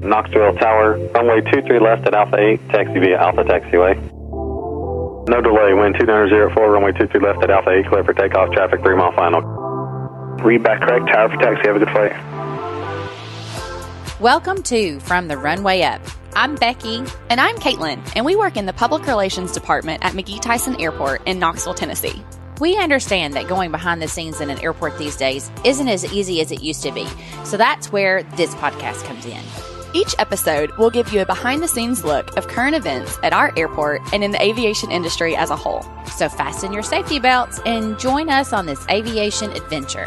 Knoxville Tower, runway 23 left at Alpha 8, taxi via Alpha Taxiway. No delay, wind 2904, runway 23 left at Alpha 8, clear for takeoff, traffic 3 mile final. Read back correct, tower for taxi, have a good flight. Welcome to From the Runway Up. I'm Becky. And I'm Caitlin, and we work in the Public Relations Department at McGee Tyson Airport in Knoxville, Tennessee. We understand that going behind the scenes in an airport these days isn't as easy as it used to be. So that's where this podcast comes in. Each episode will give you a behind the scenes look of current events at our airport and in the aviation industry as a whole. So fasten your safety belts and join us on this aviation adventure.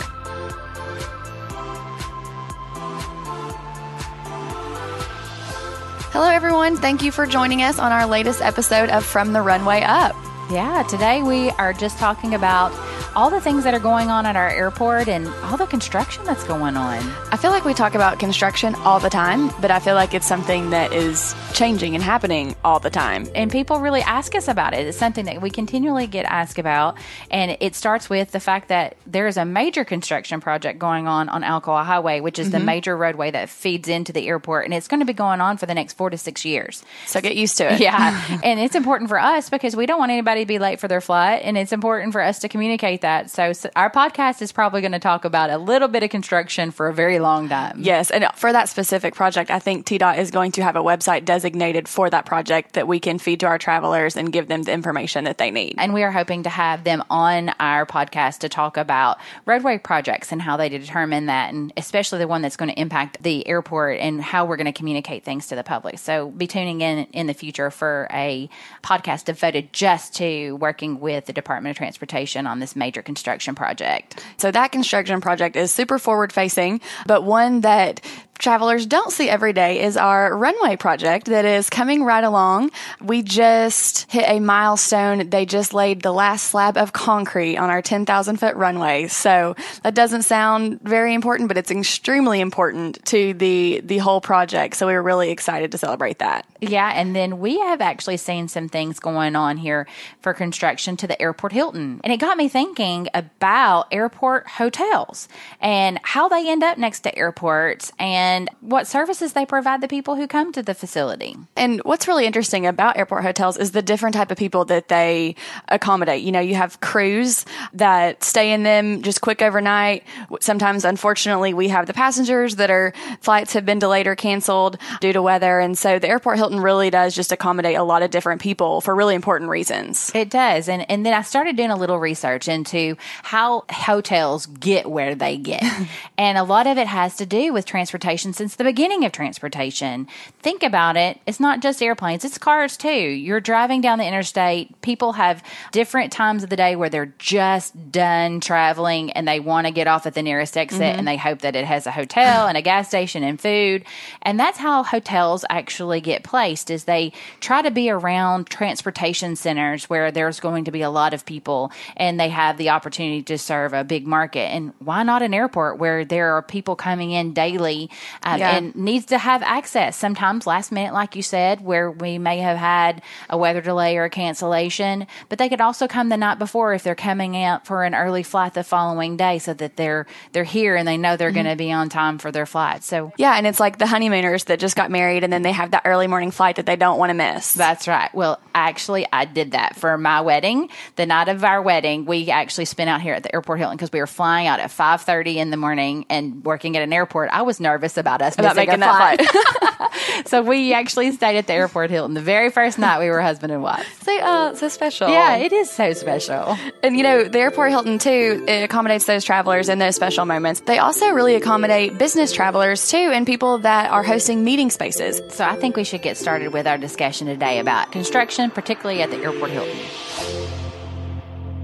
Hello, everyone. Thank you for joining us on our latest episode of From the Runway Up. Yeah, today we are just talking about all the things that are going on at our airport and all the construction that's going on. I feel like we talk about construction all the time, but I feel like it's something that is changing and happening all the time. And people really ask us about it. It's something that we continually get asked about. And it starts with the fact that there is a major construction project going on on Alcoa Highway, which is mm-hmm. the major roadway that feeds into the airport. And it's going to be going on for the next four to six years. So get used to it. Yeah. and it's important for us because we don't want anybody to be late for their flight. And it's important for us to communicate that. So, so our podcast is probably going to talk about a little bit of construction for a very long time. Yes, and for that specific project, I think TDOT is going to have a website designated for that project that we can feed to our travelers and give them the information that they need. And we are hoping to have them on our podcast to talk about roadway projects and how they determine that, and especially the one that's going to impact the airport and how we're going to communicate things to the public. So, be tuning in in the future for a podcast devoted just to working with the Department of Transportation on this major major construction project. So that construction project is super forward facing, but one that travelers don't see every day is our runway project that is coming right along. We just hit a milestone. They just laid the last slab of concrete on our 10,000 foot runway. So that doesn't sound very important, but it's extremely important to the, the whole project. So we were really excited to celebrate that. Yeah. And then we have actually seen some things going on here for construction to the airport Hilton. And it got me thinking about airport hotels and how they end up next to airports and and what services they provide the people who come to the facility. And what's really interesting about airport hotels is the different type of people that they accommodate. You know, you have crews that stay in them just quick overnight. Sometimes, unfortunately, we have the passengers that are flights have been delayed or canceled due to weather. And so the airport Hilton really does just accommodate a lot of different people for really important reasons. It does. And, and then I started doing a little research into how hotels get where they get. and a lot of it has to do with transportation transportation since the beginning of transportation. Think about it. It's not just airplanes, it's cars too. You're driving down the interstate. People have different times of the day where they're just done traveling and they want to get off at the nearest exit mm-hmm. and they hope that it has a hotel and a gas station and food. And that's how hotels actually get placed is they try to be around transportation centers where there's going to be a lot of people and they have the opportunity to serve a big market. And why not an airport where there are people coming in daily um, yeah. and needs to have access. Sometimes last minute, like you said, where we may have had a weather delay or a cancellation, but they could also come the night before if they're coming out for an early flight the following day, so that they're they're here and they know they're mm-hmm. going to be on time for their flight. So yeah, and it's like the honeymooners that just got married and then they have that early morning flight that they don't want to miss. That's right. Well, actually, I did that for my wedding. The night of our wedding, we actually spent out here at the airport Hilton because we were flying out at five thirty in the morning and working at an airport. I was nervous about us about making that flight. so we actually stayed at the airport Hilton the very first night we were husband and wife. So, uh, so special. Yeah, it is so special. And you know, the airport Hilton too, it accommodates those travelers in those special moments. They also really accommodate business travelers too and people that are hosting meeting spaces. So I think we should get started with our discussion today about construction, particularly at the airport Hilton.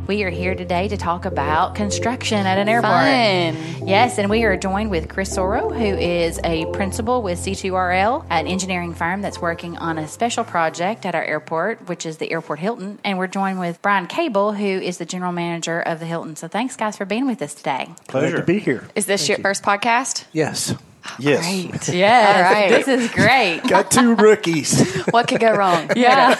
We are here today to talk about construction at an airport. Fun. Yes, and we are joined with Chris Soro, who is a principal with C2RL, an engineering firm that's working on a special project at our airport, which is the Airport Hilton. And we're joined with Brian Cable, who is the general manager of the Hilton. So thanks, guys, for being with us today. Pleasure Glad to be here. Is this Thank your you. first podcast? Yes. Yes. Great. Yes. All right. This is great. Got two rookies. what could go wrong? Yeah.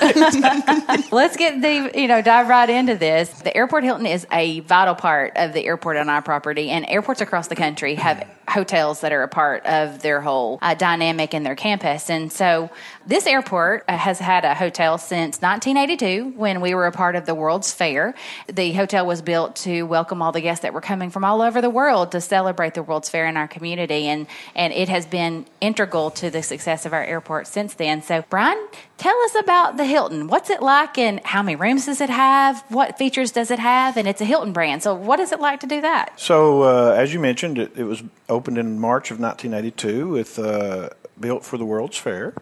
Let's get the you know dive right into this. The airport Hilton is a vital part of the airport on our property, and airports across the country have hotels that are a part of their whole uh, dynamic in their campus. And so this airport uh, has had a hotel since 1982 when we were a part of the World's Fair. The hotel was built to welcome all the guests that were coming from all over the world to celebrate the World's Fair in our community. And, and it has been integral to the success of our airport since then. So, Brian, tell us about the Hilton. What's it like and how many rooms does it have? What features does it have? And it's a Hilton brand. So, what is it like to do that? So, uh, as you mentioned, it, it, was opened in March of 1982 with uh, built for the World's Fair.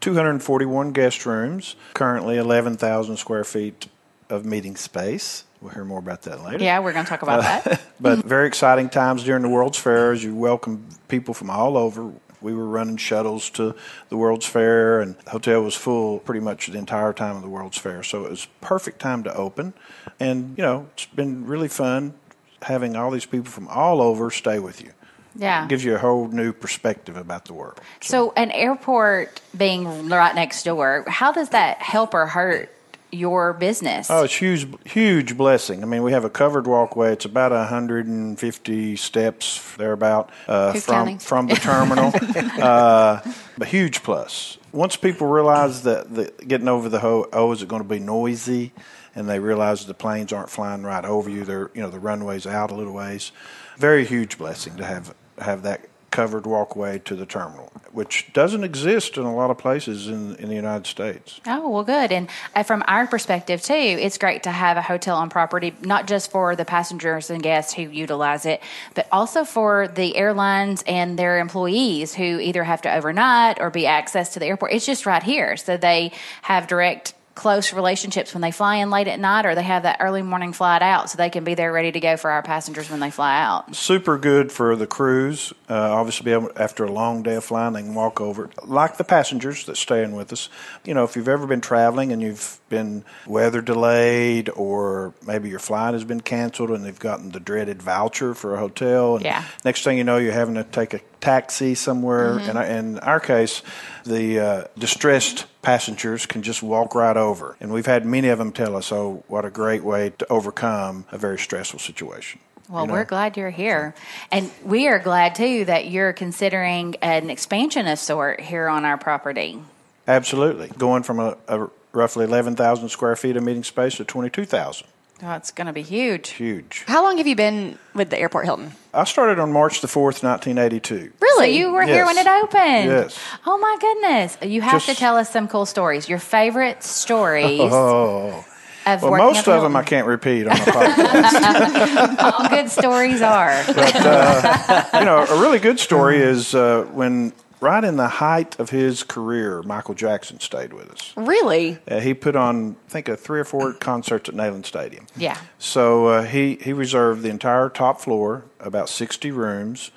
241 guest rooms, currently 11,000 square feet of meeting space. We'll hear more about that later. Yeah, we're going to talk about uh, that. but very exciting times during the World's Fair as you welcome people from all over. We were running shuttles to the World's Fair, and the hotel was full pretty much the entire time of the World's Fair. So it was perfect time to open, and you know it's been really fun having all these people from all over stay with you. Yeah. It gives you a whole new perspective about the world. So. so, an airport being right next door, how does that help or hurt your business? Oh, it's huge, huge blessing. I mean, we have a covered walkway. It's about 150 steps thereabout uh, from from the terminal. uh, a huge plus. Once people realize that the, getting over the ho- oh, is it going to be noisy, and they realize the planes aren't flying right over you. They're you know the runway's out a little ways. Very huge blessing to have have that covered walkway to the terminal, which doesn't exist in a lot of places in, in the United States. Oh, well, good. And uh, from our perspective, too, it's great to have a hotel on property, not just for the passengers and guests who utilize it, but also for the airlines and their employees who either have to overnight or be access to the airport. It's just right here. So they have direct close relationships when they fly in late at night or they have that early morning flight out so they can be there ready to go for our passengers when they fly out. Super good for the crews. Uh, obviously, after a long day of flying, they can walk over. Like the passengers that stay in with us. You know, if you've ever been traveling and you've been weather delayed or maybe your flight has been canceled and they've gotten the dreaded voucher for a hotel. And yeah. Next thing you know, you're having to take a taxi somewhere. Mm-hmm. And in our case, the uh, distressed passengers can just walk right over. And we've had many of them tell us, oh, what a great way to overcome a very stressful situation. Well, you know? we're glad you're here. And we are glad, too, that you're considering an expansion of sort here on our property. Absolutely. Going from a, a roughly 11,000 square feet of meeting space to 22,000. Oh, it's going to be huge. Huge. How long have you been with the Airport Hilton? I started on March the 4th, 1982. Really? So you were yes. here when it opened? Yes. Oh, my goodness. You have Just, to tell us some cool stories. Your favorite stories. Oh. well, most of them I can't repeat on a podcast. All good stories are. But, uh, you know, a really good story is uh, when right in the height of his career, Michael Jackson stayed with us. Really? Uh, he put on, I think, a three or four concerts at Neyland Stadium. Yeah. So uh, he he reserved the entire top floor, about sixty rooms.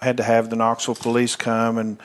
Had to have the Knoxville police come and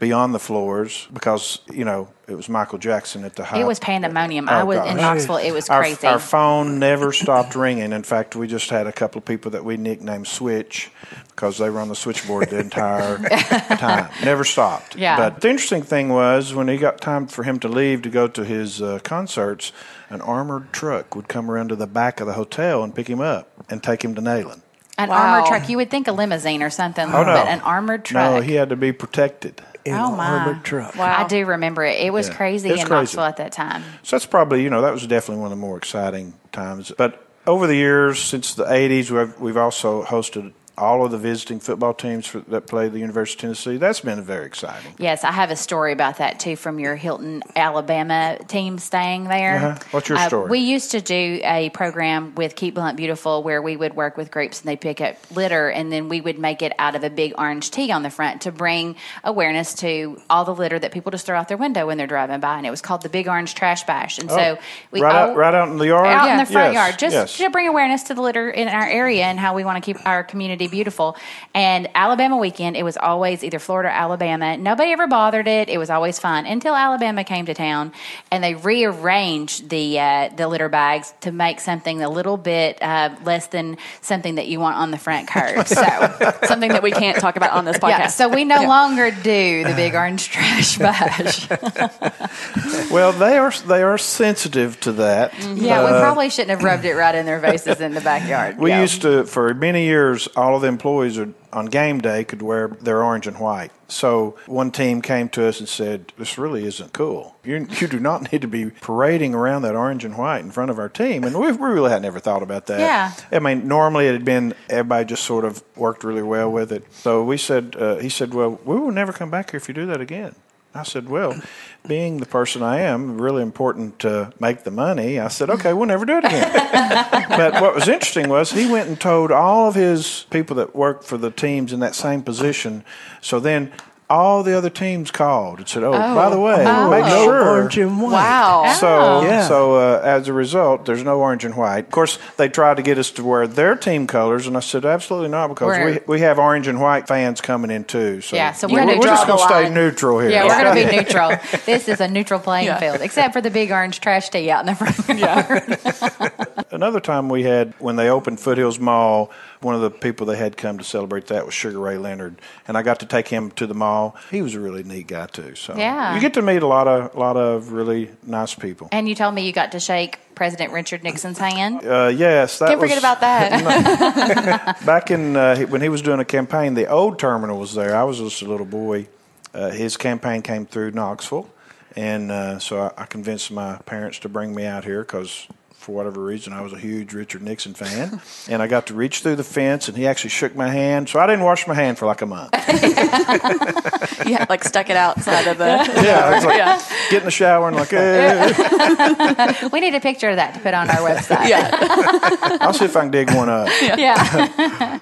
be on the floors because you know it was Michael Jackson at the height. It was pandemonium. Oh, I was gosh. in Knoxville. It was crazy. Our, our phone never stopped ringing. In fact, we just had a couple of people that we nicknamed Switch because they were on the switchboard the entire time. Never stopped. Yeah. But the interesting thing was when he got time for him to leave to go to his uh, concerts, an armored truck would come around to the back of the hotel and pick him up and take him to Neyland. An wow. armored truck. You would think a limousine or something, oh, no. but an armored truck. No, he had to be protected in oh, an armored truck. Wow. I do remember it. It was yeah. crazy in crazy. Knoxville at that time. So that's probably, you know, that was definitely one of the more exciting times. But over the years, since the 80s, we've, we've also hosted all of the visiting football teams for, that play the University of Tennessee. That's been very exciting. Yes, I have a story about that too from your Hilton, Alabama team staying there. Uh-huh. What's your uh, story? we used to do a program with Keep Blount Beautiful where we would work with groups and they pick up litter and then we would make it out of a big orange tea on the front to bring awareness to all the litter that people just throw out their window when they're driving by. And it was called the Big Orange Trash Bash. And oh, so we right, out, right out in the yard, out yeah. in the front yes. yard, just yes. to bring awareness to the litter in our area and how we want to keep our community beautiful. And Alabama weekend, it was always either Florida or Alabama. Nobody ever bothered it. It was always fun until Alabama came to town and they rearranged the uh, the litter bags to make something a little bit uh, less than something that you want on the front curb. So something that we can't talk about on this podcast. Yeah, so we no yeah. longer do the big orange trash bash. well, they are they are sensitive to that. Yeah, uh, we probably shouldn't have rubbed it right in their faces in the backyard. We yeah. used to for many years all all of the employees are, on game day could wear their orange and white. So one team came to us and said, "This really isn't cool. You, you do not need to be parading around that orange and white in front of our team." And we, we really had never thought about that. Yeah. I mean, normally it had been everybody just sort of worked really well with it. So we said, uh, he said, "Well, we will never come back here if you do that again." I said, Well, being the person I am, really important to make the money. I said, Okay, we'll never do it again. but what was interesting was he went and told all of his people that worked for the teams in that same position. So then all the other teams called and said, "Oh, oh. by the way, oh. make no sure orange and white." Wow. So, oh. yeah. so uh, as a result, there's no orange and white. Of course, they tried to get us to wear their team colors, and I said, "Absolutely not," because we, we have orange and white fans coming in too. So yeah, so we're, we're, we're just going to stay neutral here. Yeah, we're going to be neutral. This is a neutral playing yeah. field, except for the big orange trash tee out in the front yard. Another time we had when they opened Foothills Mall one of the people they had come to celebrate that was Sugar Ray Leonard, and I got to take him to the mall. He was a really neat guy too. So yeah, you get to meet a lot of a lot of really nice people. And you told me you got to shake President Richard Nixon's hand. Uh, yes, that can't was, forget about that. back in uh, when he was doing a campaign, the old terminal was there. I was just a little boy. Uh, his campaign came through Knoxville, and uh, so I, I convinced my parents to bring me out here because for whatever reason, I was a huge Richard Nixon fan, and I got to reach through the fence, and he actually shook my hand. So I didn't wash my hand for like a month. yeah, like stuck it outside of the. Yeah, I was like, yeah. get in the shower and like. Eh. we need a picture of that to put on our website. Yeah, I'll see if I can dig one up. Yeah. yeah.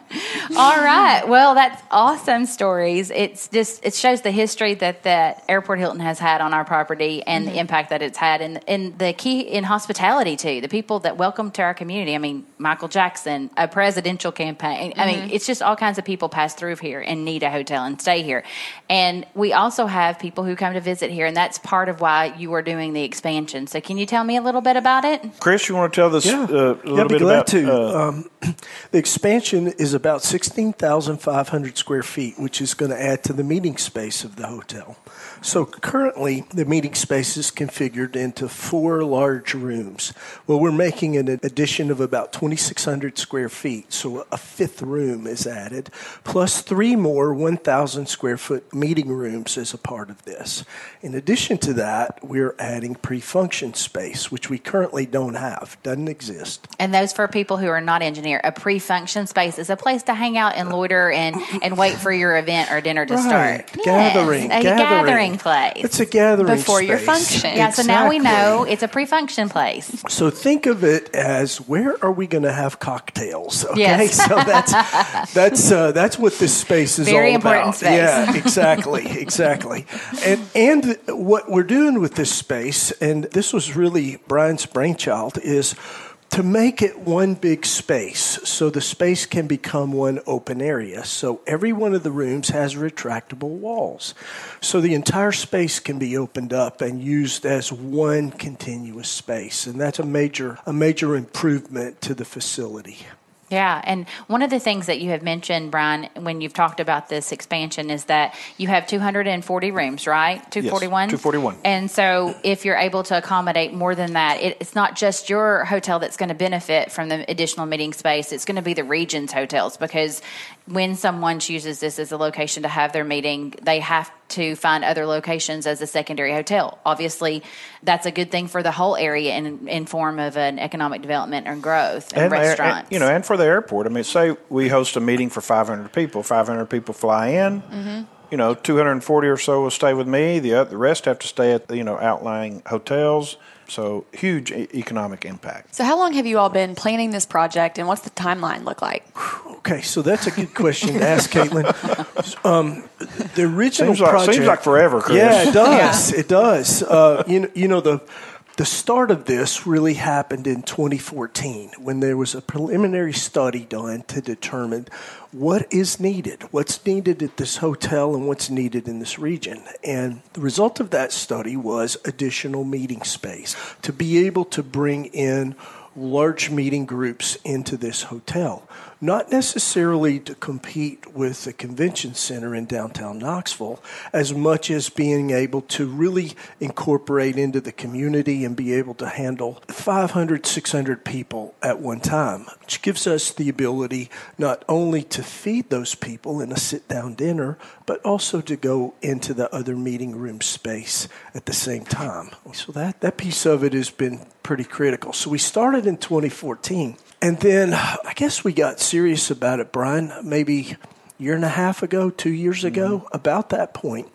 All right. Well, that's awesome stories. It's just it shows the history that that Airport Hilton has had on our property and mm-hmm. the impact that it's had, and and the key in hospitality too the people that welcome to our community. I mean, Michael Jackson, a presidential campaign. Mm-hmm. I mean, mm-hmm. it's just all kinds of people pass through here and need a hotel and stay here. And we also have people who come to visit here, and that's part of why you are doing the expansion. So, can you tell me a little bit about it? Chris, you want to tell this yeah. uh, a little yeah, bit glad about to. Uh, um, the expansion is about 16,500 square feet, which is going to add to the meeting space of the hotel. So currently, the meeting space is configured into four large rooms. Well, we're making an addition of about 2,600 square feet, so a fifth room is added, plus three more 1,000 square foot meeting rooms as a part of this. In addition to that, we're adding pre-function space, which we currently don't have, doesn't exist. And those for people who are not engineer, a pre-function space is a place to hang out and loiter and, and wait for your event or dinner to right. start. Gathering, yes, a gathering. Gathering place. It's a gathering before space. your function. Yeah, exactly. so now we know it's a pre-function place. So think of it as where are we going to have cocktails? Okay, yes. so that's that's uh, that's what this space is Very all important about. Space. Yeah, exactly, exactly. And and what we're doing with this space, and this was really Brian's brainchild, is to make it one big space so the space can become one open area. So every one of the rooms has retractable walls. So the entire space can be opened up and used as one continuous space. And that's a major a major improvement to the facility. Yeah, and one of the things that you have mentioned, Brian, when you've talked about this expansion is that you have 240 rooms, right? 241? Yes, 241. And so if you're able to accommodate more than that, it, it's not just your hotel that's going to benefit from the additional meeting space, it's going to be the region's hotels because when someone chooses this as a location to have their meeting, they have to find other locations as a secondary hotel. Obviously, that's a good thing for the whole area in, in form of an economic development and growth and, and restaurants. And, you know, and for the airport. I mean, say we host a meeting for 500 people. 500 people fly in. Mm-hmm. You know, 240 or so will stay with me. The the rest have to stay at you know outlying hotels. So huge economic impact. So how long have you all been planning this project, and what's the timeline look like? Okay, so that's a good question to ask, Caitlin. Um, the original seems like, project seems like forever. Chris. Yeah, it does. yeah. It does. Uh, you know, you know the the start of this really happened in 2014 when there was a preliminary study done to determine what is needed, what's needed at this hotel, and what's needed in this region. And the result of that study was additional meeting space to be able to bring in large meeting groups into this hotel. Not necessarily to compete with the convention center in downtown Knoxville, as much as being able to really incorporate into the community and be able to handle 500, 600 people at one time, which gives us the ability not only to feed those people in a sit down dinner, but also to go into the other meeting room space at the same time. So that, that piece of it has been pretty critical. So we started in 2014. And then I guess we got serious about it, Brian, maybe a year and a half ago, two years ago, mm-hmm. about that point.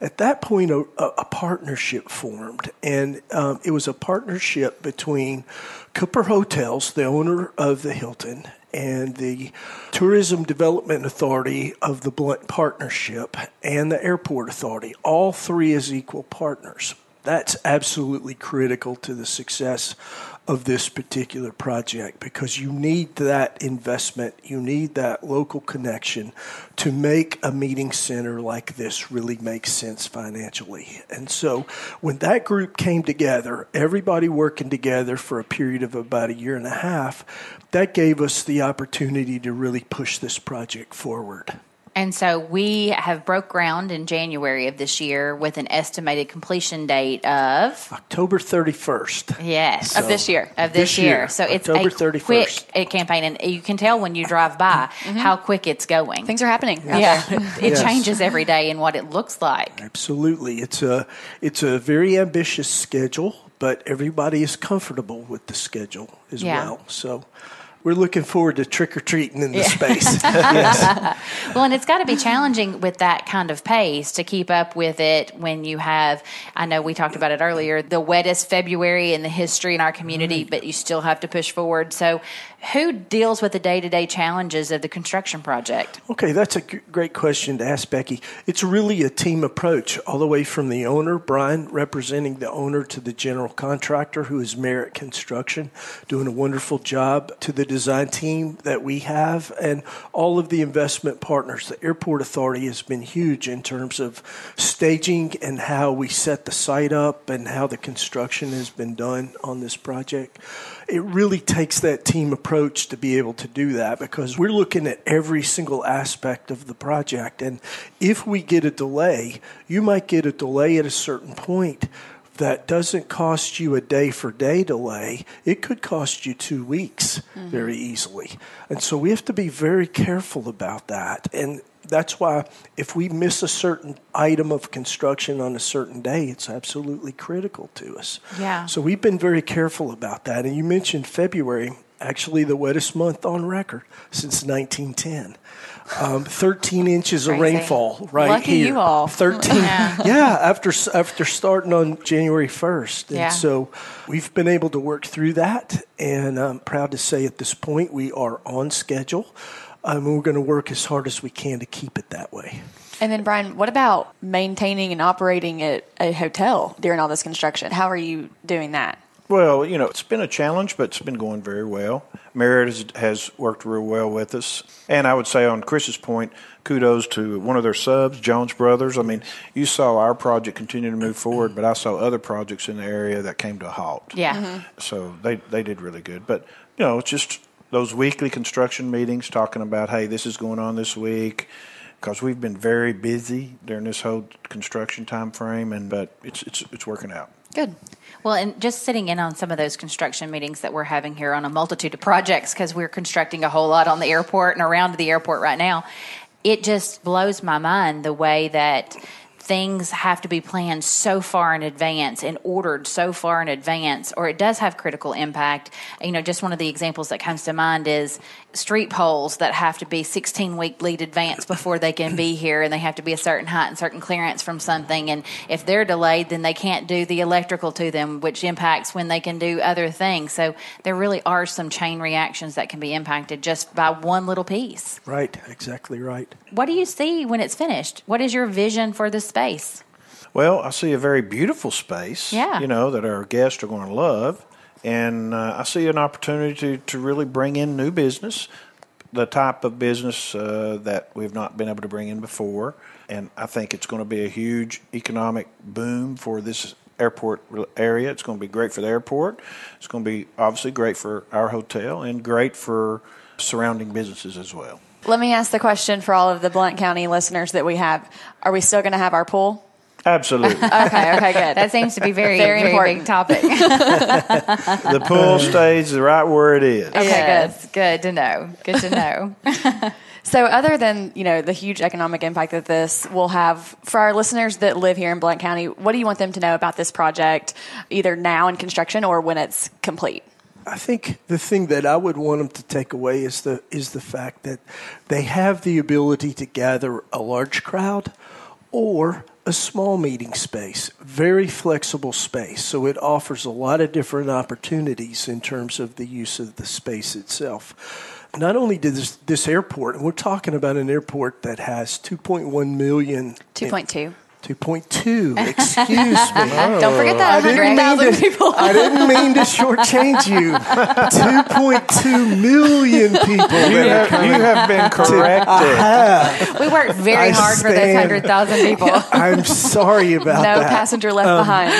At that point, a, a partnership formed, and um, it was a partnership between Cooper Hotels, the owner of the Hilton, and the Tourism Development Authority of the Blount Partnership and the Airport Authority, all three as equal partners. That's absolutely critical to the success of this particular project because you need that investment, you need that local connection to make a meeting center like this really make sense financially. And so when that group came together, everybody working together for a period of about a year and a half, that gave us the opportunity to really push this project forward. And so we have broke ground in January of this year with an estimated completion date of October 31st. Yes, so, of this year. Of this, this year. year. So October it's a 31st. quick campaign, and you can tell when you drive by mm-hmm. how quick it's going. Things are happening. Yeah, it yes. changes every day in what it looks like. Absolutely, it's a it's a very ambitious schedule, but everybody is comfortable with the schedule as yeah. well. So we're looking forward to trick or treating in the yeah. space. yes. Well, and it's got to be challenging with that kind of pace to keep up with it when you have, I know we talked about it earlier, the wettest February in the history in our community, right. but you still have to push forward. So, who deals with the day to day challenges of the construction project? Okay, that's a g- great question to ask, Becky. It's really a team approach, all the way from the owner, Brian, representing the owner, to the general contractor, who is Merit Construction, doing a wonderful job, to the design team that we have, and all of the investment partners. The Airport Authority has been huge in terms of staging and how we set the site up and how the construction has been done on this project it really takes that team approach to be able to do that because we're looking at every single aspect of the project. And if we get a delay, you might get a delay at a certain point that doesn't cost you a day for day delay, it could cost you two weeks mm-hmm. very easily. And so we have to be very careful about that. And that's why if we miss a certain item of construction on a certain day, it's absolutely critical to us. Yeah. So we've been very careful about that. And you mentioned February, actually the wettest month on record since 1910. Um, 13 inches Crazy. of rainfall right Lucky here. you all. 13. yeah. yeah, after after starting on January 1st. And yeah. so we've been able to work through that and I'm proud to say at this point we are on schedule um, we're going to work as hard as we can to keep it that way. And then, Brian, what about maintaining and operating a, a hotel during all this construction? How are you doing that? Well, you know, it's been a challenge, but it's been going very well. Merit has, has, worked real well with us. And I would say, on Chris's point, kudos to one of their subs, Jones Brothers. I mean, you saw our project continue to move forward, but I saw other projects in the area that came to a halt. Yeah. Mm-hmm. So they, they did really good. But, you know, it's just those weekly construction meetings talking about, hey, this is going on this week, because we've been very busy during this whole construction time frame, and but it's it's it's working out. Good. Well, and just sitting in on some of those construction meetings that we're having here on a multitude of projects because we're constructing a whole lot on the airport and around the airport right now. It just blows my mind the way that things have to be planned so far in advance and ordered so far in advance, or it does have critical impact. You know, just one of the examples that comes to mind is street poles that have to be 16 week lead advance before they can be here, and they have to be a certain height and certain clearance from something. And if they're delayed, then they can't do the electrical to them, which impacts when they can do other things. So there really are some chain reactions that can be impacted just by one little piece. Right, exactly right. What do you see when it's finished? What is your vision for the space? Well, I see a very beautiful space. Yeah. You know that our guests are going to love, and uh, I see an opportunity to, to really bring in new business, the type of business uh, that we've not been able to bring in before, and I think it's going to be a huge economic boom for this airport area. It's going to be great for the airport. It's going to be obviously great for our hotel and great for surrounding businesses as well. Let me ask the question for all of the Blount County listeners that we have: Are we still going to have our pool? Absolutely. okay. Okay. Good. That seems to be very Very very, important. big topic. the pool stays right where it is. Okay, yes, good to know. Good to know. So, other than you know the huge economic impact that this will have for our listeners that live here in Blount County, what do you want them to know about this project, either now in construction or when it's complete? I think the thing that I would want them to take away is the is the fact that they have the ability to gather a large crowd or a small meeting space, very flexible space. So it offers a lot of different opportunities in terms of the use of the space itself. Not only did this, this airport, and we're talking about an airport that has 2.1 million. 2.2. 2.2. Excuse me. Don't forget that 100,000 people. I didn't mean to shortchange you. 2.2 million people. You that have, you have been corrected. We worked very I hard for those hundred thousand people. I'm sorry about No that. No passenger left um, behind.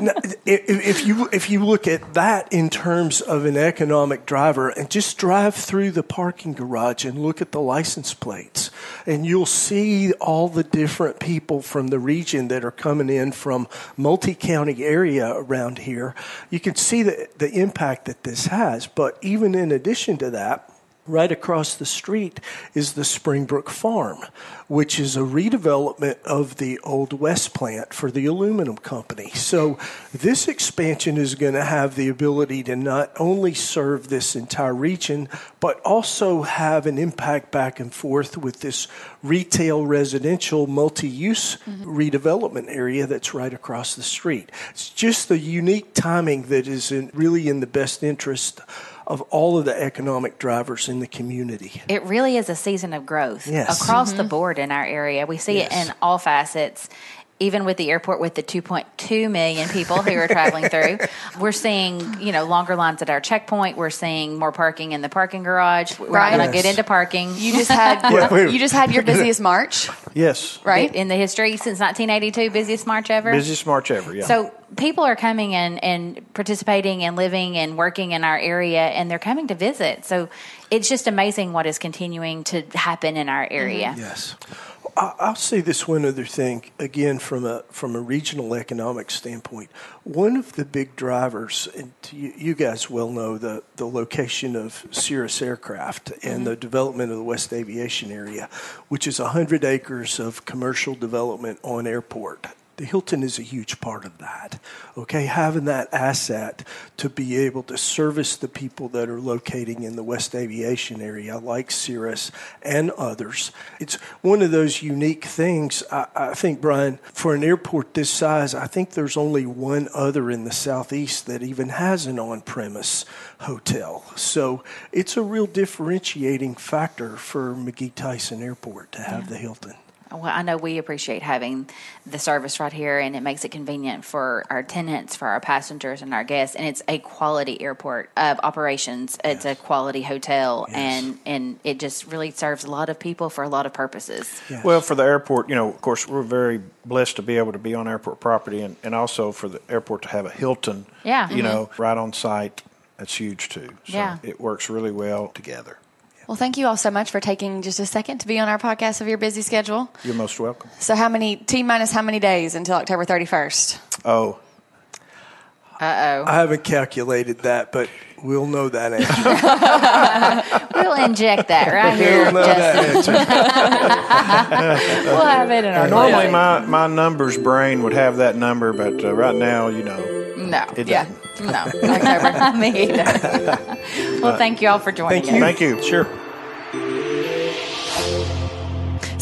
No, if, if you if you look at that in terms of an economic driver, and just drive through the parking garage and look at the license plates, and you'll see all the different people from the region that are coming in from multi-county area around here. You can see the the impact that this has. But even in addition to that. Right across the street is the Springbrook Farm, which is a redevelopment of the old West plant for the aluminum company. So, this expansion is going to have the ability to not only serve this entire region, but also have an impact back and forth with this retail residential multi use mm-hmm. redevelopment area that's right across the street. It's just the unique timing that is in, really in the best interest of all of the economic drivers in the community. It really is a season of growth Yes. across the mm-hmm. board in our area. We see it in all facets. Even with the airport, with the 2.2 million people who are traveling through, we're seeing you know longer lines at our checkpoint. We're seeing more parking in the parking garage. We're Right. not going to Yes. get into parking. You just had Yeah, you just had your busiest March, Yes. right? in the history since 1982, busiest March ever. Busiest March ever, yeah. So people are coming and, and participating and living and working in our area and they're coming to visit. So it's just amazing what is continuing to happen in our area. Yes. I- I'll say this one other thing again from a from a regional economic standpoint. One of the big drivers, and you, guys well know the the location of Cirrus Aircraft and mm-hmm. the development of the West Aviation area, which is hundred acres of commercial development on airport. The Hilton is a huge part of that. Okay, having that asset to be able to service the people that are locating in the West Aviation area, like Cirrus and others, it's one of those unique things. I, I think, Brian, for an airport this size, I think there's only one other in the southeast that even has an on-premise hotel. So it's a real differentiating factor for McGee Tyson Airport to have the Hilton. Well, I know we appreciate having the service right here, and it makes it convenient for our tenants, for our passengers, and our guests. And it's a quality airport of operations. It's a quality hotel, and and it just really serves a lot of people for a lot of purposes. Well, for the airport, you know, of course, we're very blessed to be able to be on airport property and, and also for the airport to have a Hilton, Yeah. you mm-hmm. know, right on site. That's huge too. So Yeah. it works really well together. Well, thank you all so much for taking just a second to be on our podcast of your busy schedule. You're most welcome. So, how many T minus how many days until October thirty first? Oh, Uh oh. I haven't calculated that, but we'll know that answer. we'll inject that right here. we'll know Justin. that answer. We'll have it in our normally my, my numbers brain would have that number, but uh, right now, you know, no, it Yeah. doesn't. No, October. Me either. well, thank you all for joining Thank you. us. Thank you. Sure.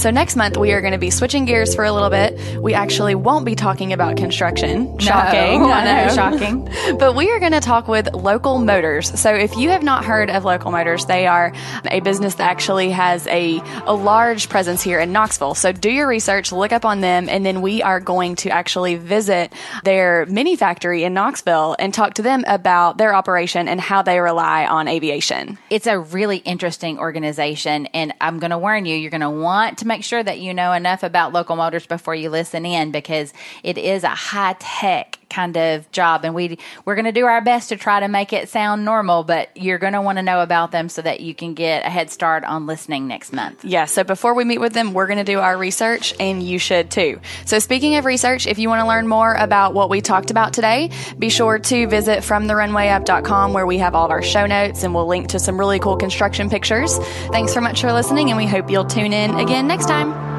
So next month we are going to be switching gears for a little bit. We actually won't be talking about construction. Shocking. No, I know, shocking. But we are going to talk with Local Motors. So if you have not heard of Local Motors, they are a business that actually has a, a large presence here in Knoxville. So do your research, look up on them, and then we are going to actually visit their mini factory in Knoxville and talk to them about their operation and how they rely on aviation. It's a really interesting organization, and I'm going to warn you, you're going to want to make sure that you know enough about local motors before you listen in because it is a high tech kind of job and we we're going to do our best to try to make it sound normal but you're going to want to know about them so that you can get a head start on listening next month. Yeah so before we meet with them we're going to do our research and you should too. So speaking of research if you want to learn more about what we talked about today be sure to visit fromtherunwayup.com where we have all of our show notes and we'll link to some really cool construction pictures. Thanks so much for listening and we hope you'll tune in again next time